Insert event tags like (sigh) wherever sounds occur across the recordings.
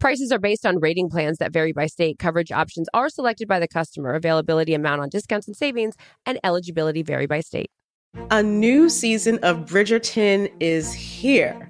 Prices are based on rating plans that vary by state. Coverage options are selected by the customer. Availability, amount on discounts and savings, and eligibility vary by state. A new season of Bridgerton is here.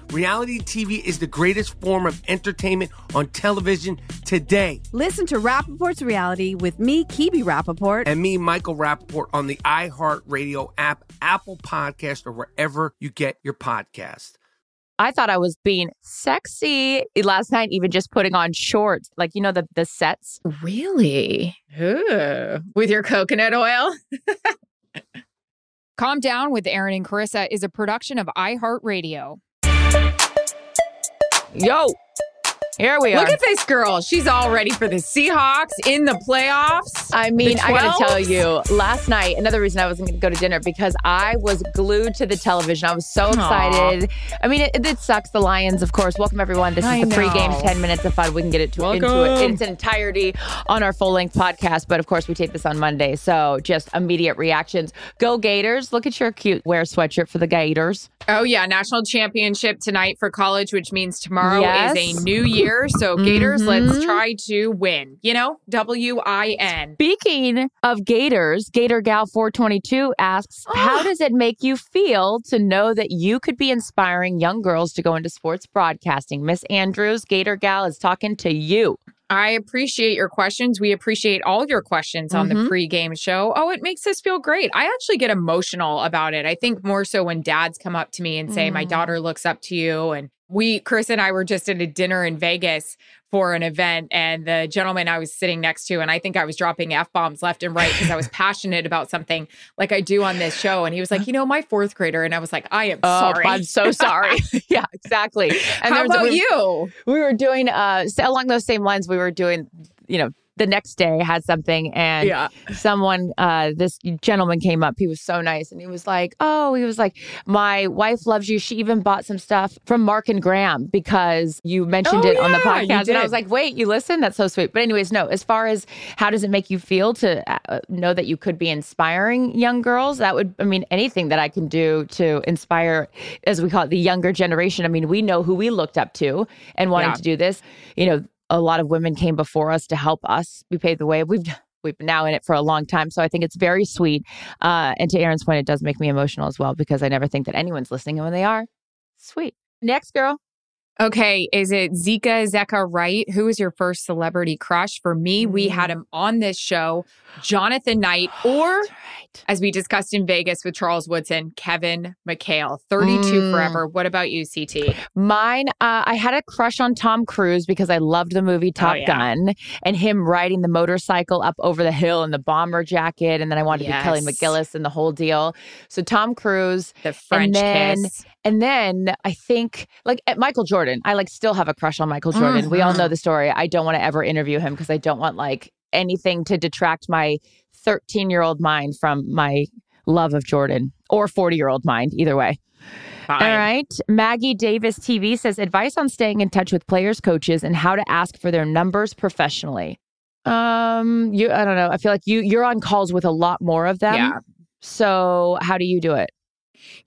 Reality TV is the greatest form of entertainment on television today. Listen to Rapaport's reality with me, Kibi Rapaport. And me, Michael Rapaport, on the iHeartRadio app, Apple Podcast, or wherever you get your podcast. I thought I was being sexy last night, even just putting on shorts, like you know the the sets. Really? Ooh. With your coconut oil? (laughs) Calm Down with Erin and Charissa is a production of iHeartRadio. Yo, here we are. Look at this girl. She's all ready for the Seahawks in the playoffs. I mean, I got to tell you, last night, another reason I wasn't going to go to dinner because I was glued to the television. I was so excited. I mean, it, it sucks. The Lions, of course. Welcome, everyone. This I is the pregame know. 10 minutes of fun. We can get it to, into it in its entirety on our full length podcast. But of course, we take this on Monday. So just immediate reactions. Go Gators. Look at your cute wear sweatshirt for the Gators. Oh, yeah. National championship tonight for college, which means tomorrow Yes. is a new year. So, Gators, let's Mhm. try to win. You know, W I N. Speaking of Gators, Gator Gal 422 asks, (gasps) How does it make you feel to know that you could be inspiring young girls to go into sports broadcasting? Miss Andrews, Gator Gal is talking to you. I appreciate your questions. We appreciate all your questions on Mhm. the pregame show. Oh, it makes us feel great. I actually get emotional about it. I think more so when dads come up to me and say, My Mm. daughter looks up to you. And we, Chris and I were just at a dinner in Vegas for an event, and the gentleman I was sitting next to, and I think I was dropping F bombs left and right because I was (laughs) passionate about something like I do on this show. And he was like, You know, my fourth grader. And I was like, I am sorry. Oh, I'm so sorry. (laughs) yeah, exactly. (laughs) And How there was- about we- you? we were doing uh along those same lines we were doing you know the next day had something and Yeah. someone uh this gentleman came up. He was so nice and he was like oh he was like my wife loves you. She even bought some stuff from mark and graham because you mentioned Oh, it on the podcast and i was like wait you listen? That's so sweet. But anyways no as far as how does it make you feel to uh, know that you could be inspiring young girls that would i mean anything that i can do to inspire as we call it the younger generation. I mean we know who we looked up to and wanted Yeah. to do this. You know a lot of women came before us to help us. We paved the way. We've we've been now in it for a long time. So i think it's very sweet uh, and to erin's point it does make me emotional as well because i never think that anyone's listening and when they are sweet. Next girl Okay, is it Zika Zeka Wright? Who was your first celebrity crush? For me, we had him on this show, Jonathan Knight, (gasps) or right as we discussed in Vegas with Charles Woodson, Kevin McHale, 32 Mm. forever. What about you, CT? Mine, uh, I had a crush on Tom Cruise because I loved the movie Top Oh, yeah. Gun and him riding the motorcycle up over the hill in the bomber jacket. And then I wanted to be Kelly McGillis and the whole deal. So Tom Cruise. The French then- kiss. And then I think like at Michael Jordan, I like still have a crush on Michael Jordan. We all know the story. I don't want to ever interview him because I don't want like anything to detract my 13 year old mind from my love of Jordan or 40 year old mind, either way. Fine. All right. Maggie Davis TV says advice on staying in touch with players, coaches, and how to ask for their numbers professionally. Um, you I don't know. I feel like you you're on calls with a lot more of them. Yeah. So how do you do it?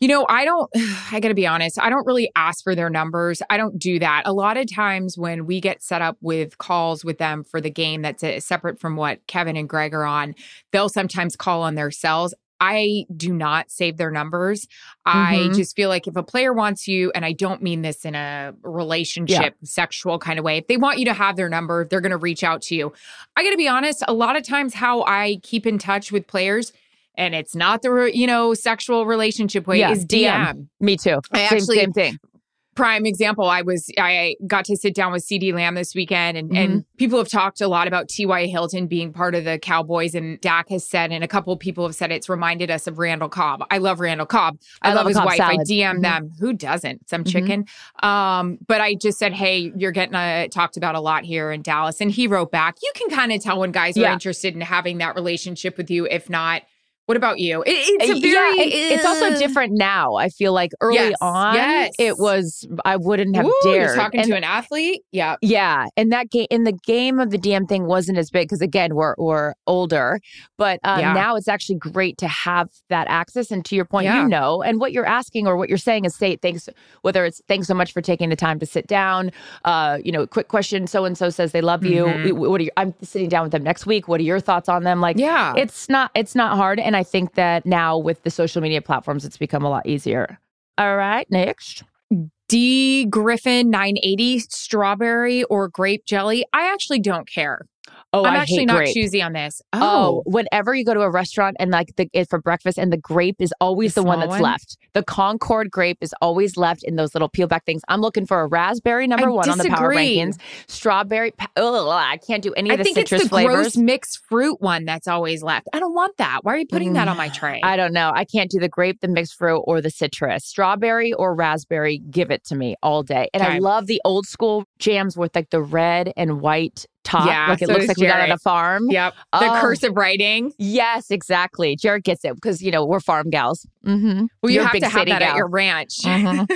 You know, I don't, (sighs) I got to be honest, I don't really ask for their numbers. I don't do that. A lot of times when we get set up with calls with them for the game that's uh, separate from what Kevin and Greg are on, they'll sometimes call on their cells. I do not save their numbers. I Mhm. just feel like if a player wants you, and I don't mean this in a relationship, sexual kind of way, if they want you to have their number, they're going to reach out to you. I got to be honest, a lot of times how I keep in touch with players, and it's not the, re- you know, sexual relationship way, Yeah, is DM. DM. Me too. I same, actually- same thing. Prime example, I was I got to sit down with CeeDee Lamb this weekend and, and Mm-hmm. people have talked a lot about T.Y. Hilton being part of the Cowboys and Dak has said and a couple of people have said it's reminded us of Randall Cobb. I love Randall Cobb. I, I love, his Cobb wife. I salad. DM Mhm. them. Who doesn't? Some Mhm. chicken. Um, but I just said, Hey, you're getting uh, talked about a lot here in Dallas. And he wrote back, You can kind of tell when guys are interested in having that relationship with you. If not, what about you? It- it's a Uh, very yeah, it- it's also different now. I feel like early Yes, on, yes. it was I wouldn't have Ooh, dared. Talking And- to an athlete? Yeah. Yeah, and that game in the game of the DM thing wasn't as big because again we're we're older, but um, Yeah. now it's actually great to have that access. And to your point, Yeah. you know, and what you're asking or what you're saying is say thanks, whether it's thanks so much for taking the time to sit down. Uh, you know, quick question: so and so says they love you. Mhm. What are you, I'm sitting down with them next week. What are your thoughts on them? Like, Yeah. it's not it's not hard, and I think that now with the social media platforms, it's become a lot easier. All right, next. D Griffin 980 strawberry or grape jelly. I actually don't care. Oh, I'm I actually not grape. choosy on this. Um, oh, whenever you go to a restaurant and like the it for breakfast and the grape is always The the, one that's one? left. The Concord grape is always left in those little peel back things. I'm looking for a raspberry number I one on the power rankings. Strawberry. Ugh, I can't do any I of the think it's citrus the flavors. gross mixed fruit one that's always left. I don't want that. Why are you putting that on my mm, tray? I don't know. I can't do the grape, the mixed fruit, or the citrus. Strawberry or raspberry, give it to me all day. And I love the old school jams with like the red and white top. Yeah, like it so looks like we got on a farm. yep. The Oh. cursive writing. Yes, exactly. Jared gets it because you know we're farm gals. Mm-hmm. Well, you You're have to have that at your ranch. Mhm.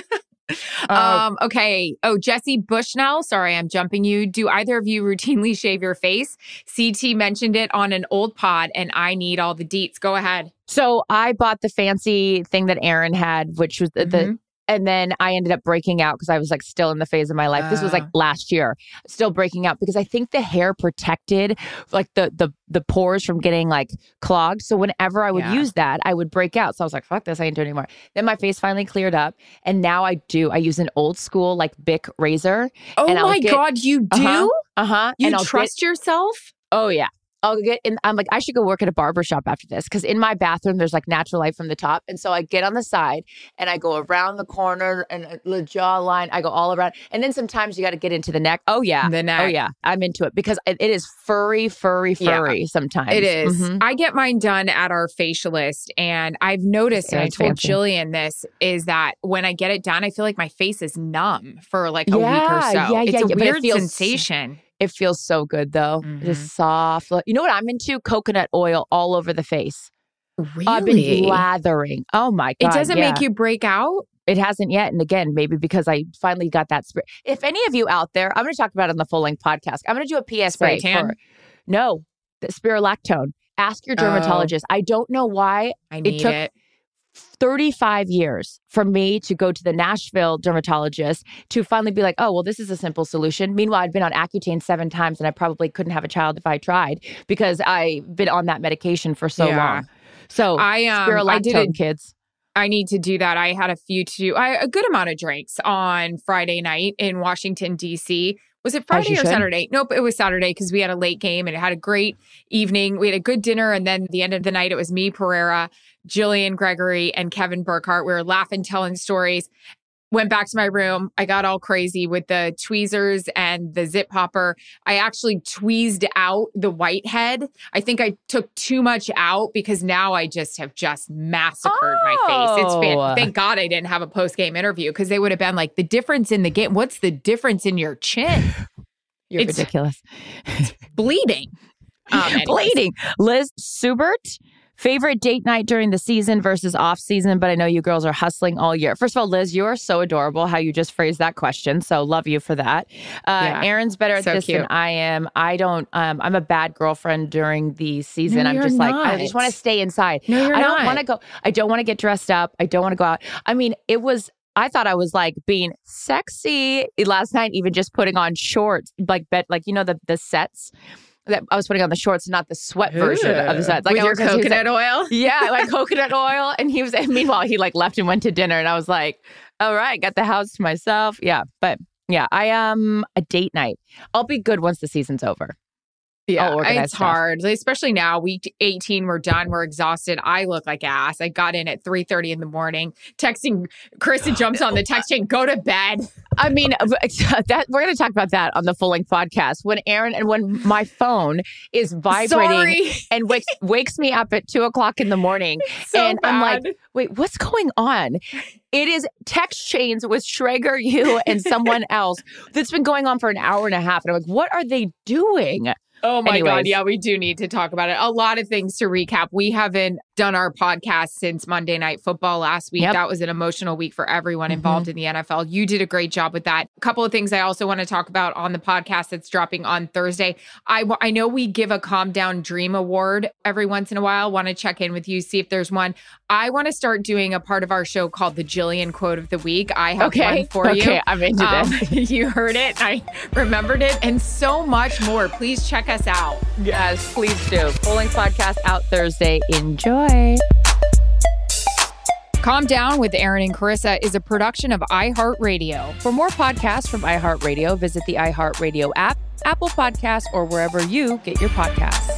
Uh, (laughs) um, okay. Oh, Jesse Bushnell. Sorry, I'm jumping you. Do either of you routinely (laughs) shave your face? CT mentioned it on an old pod, and I need all the deets. Go ahead. So I bought the fancy thing that Erin had, which was the, the Mhm. And then I ended up breaking out because I was like still in the phase of my life. This was like Ah. last year, still breaking out because I think the hair protected like the the the pores from getting like clogged. So whenever I would Yeah. use that, I would break out. So I was like, fuck this, I ain't doing anymore. Then my face finally cleared up, and now I do. I use an old school like Bic razor. Oh my get- God, you do? Uh-huh. Uh huh. You and I'll get- trust yourself? Oh yeah. I'll get in. I'm like, I should go work at a barber shop after this because in my bathroom there's like natural light from the top, and so I get on the side and I go around the corner and uh, the jawline. I go all around, and then sometimes you got to get into the neck. Oh yeah, The neck. Oh yeah, I'm into it because it, it is furry, furry, Yeah. furry. Sometimes It is. Mhm. I get mine done at our facialist, and I've noticed, and I told. Jillian this, is that when I get it done, I feel like my face is numb for like a week or so. yeah, it's yeah, a yeah, but it weird feels- sensation. It feels so good though. Mhm. Just soft. You know what I'm into? Coconut oil all over the face. Really? I've been lathering. Oh my god! it doesn't yeah. make you break out? It hasn't yet. And again, maybe because I finally got that spirit. If any of you out there, I'm going to talk about it on the full length podcast. I'm going to do a PSA Spray tan? for no, the spironolactone. Ask your Oh. dermatologist. I don't know why I need took- it. 35 years for me to go to the Nashville dermatologist to finally be like, oh, well, this is a simple solution. Meanwhile, I'd been on Accutane seven times and I probably couldn't have a child if I tried because I've been on that medication for so Yeah. long. So, I um, I did a kids. I need to do that. I had a few too, I, a good amount of drinks on Friday night in Washington, D.C. Was it Friday or should. Saturday? Nope, it was Saturday because we had a late game and it had a great evening. We had a good dinner. And then the end of the night, it was me, Pereira, Jillian Gregory, and Kevin Burkhardt. We were laughing, telling stories. Went back to my room. I got all crazy with the tweezers and the zip popper. I actually tweezed out the white head. I think I took too much out because now I just have just massacred my face. It's Oh. fan- thank God I didn't have a post game interview because they would have been like, the difference in the game. What's the difference in your chin? You're It's- ridiculous. Bleeding. (laughs) Um, anyways. bleeding. Liz Subert, Favorite date night during the season versus off season, but I know you girls are hustling all year. First of all, Liz, you are so adorable how you just phrased that question. So love you for that. Uh, Yeah. Erin's better at So this cute. than I am. I don't, um, I'm a bad girlfriend during the season. No, I'm just like, I just want to stay inside. No, you're I don't not. want to go, I don't want to get dressed up. I don't want to go out. I mean, it was, I thought I was like being sexy last night, even just putting on shorts, like, bet, like, you know, the, the sets that I was putting on the shorts, not the sweat version of the sets. Like With I your was like- coconut oil. yeah, like (laughs) coconut oil. And he was, and meanwhile, he like left and went to dinner. And I was like, all right, got the house to myself. Yeah. But yeah, I um a date night. I'll be good once the season's over. Yeah, oh, it's stuff. hard, especially now. Week 18, we're done. We're exhausted. I look like ass. I got in at 3:30 in the morning, texting Chris and (laughs) jumps on the text chain, go to bed. I mean, (laughs) that we're going to talk about that on the full length podcast. When Erin and when my phone is vibrating Sorry. (laughs) and wakes wakes me up at two o'clock in the morning, So and I'm like, wait, what's going on? It is text chains with Schrager, you, and someone else that's been going on for an hour and a half. And I'm like, what are they doing? Oh my God. Yeah, we do need to talk about it. A lot of things to recap. We haven't done our podcast since Monday Night Football last week. Yep. That was an emotional week for everyone Mhm. involved in the NFL. You did a great job with that. A couple of things I also want to talk about on the podcast that's dropping on Thursday. I, w- I know we give a Calm Down Dream Award every once in a while. Want to check in with you, see if there's one. I want to start doing a part of our show called the Jillian Quote of the Week. I have Okay. one for you. Okay, I'm into Um, this. (laughs) you heard it. I remembered it, and so much more. Please check us out. Yes, please do. Full podcast out Thursday. Enjoy. Calm Down with Erin and Charissa is a production of iHeartRadio. For more podcasts from iHeartRadio, visit the iHeartRadio app, Apple Podcasts, or wherever you get your podcasts.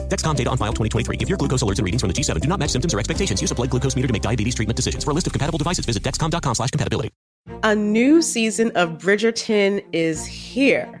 Dexcom data on file 2023. If your glucose alerts and readings from the G7 do not match symptoms or expectations, use a blood glucose meter to make diabetes treatment decisions. For a list of compatible devices, visit dexcom.com slash compatibility. A new season of Bridgerton is here.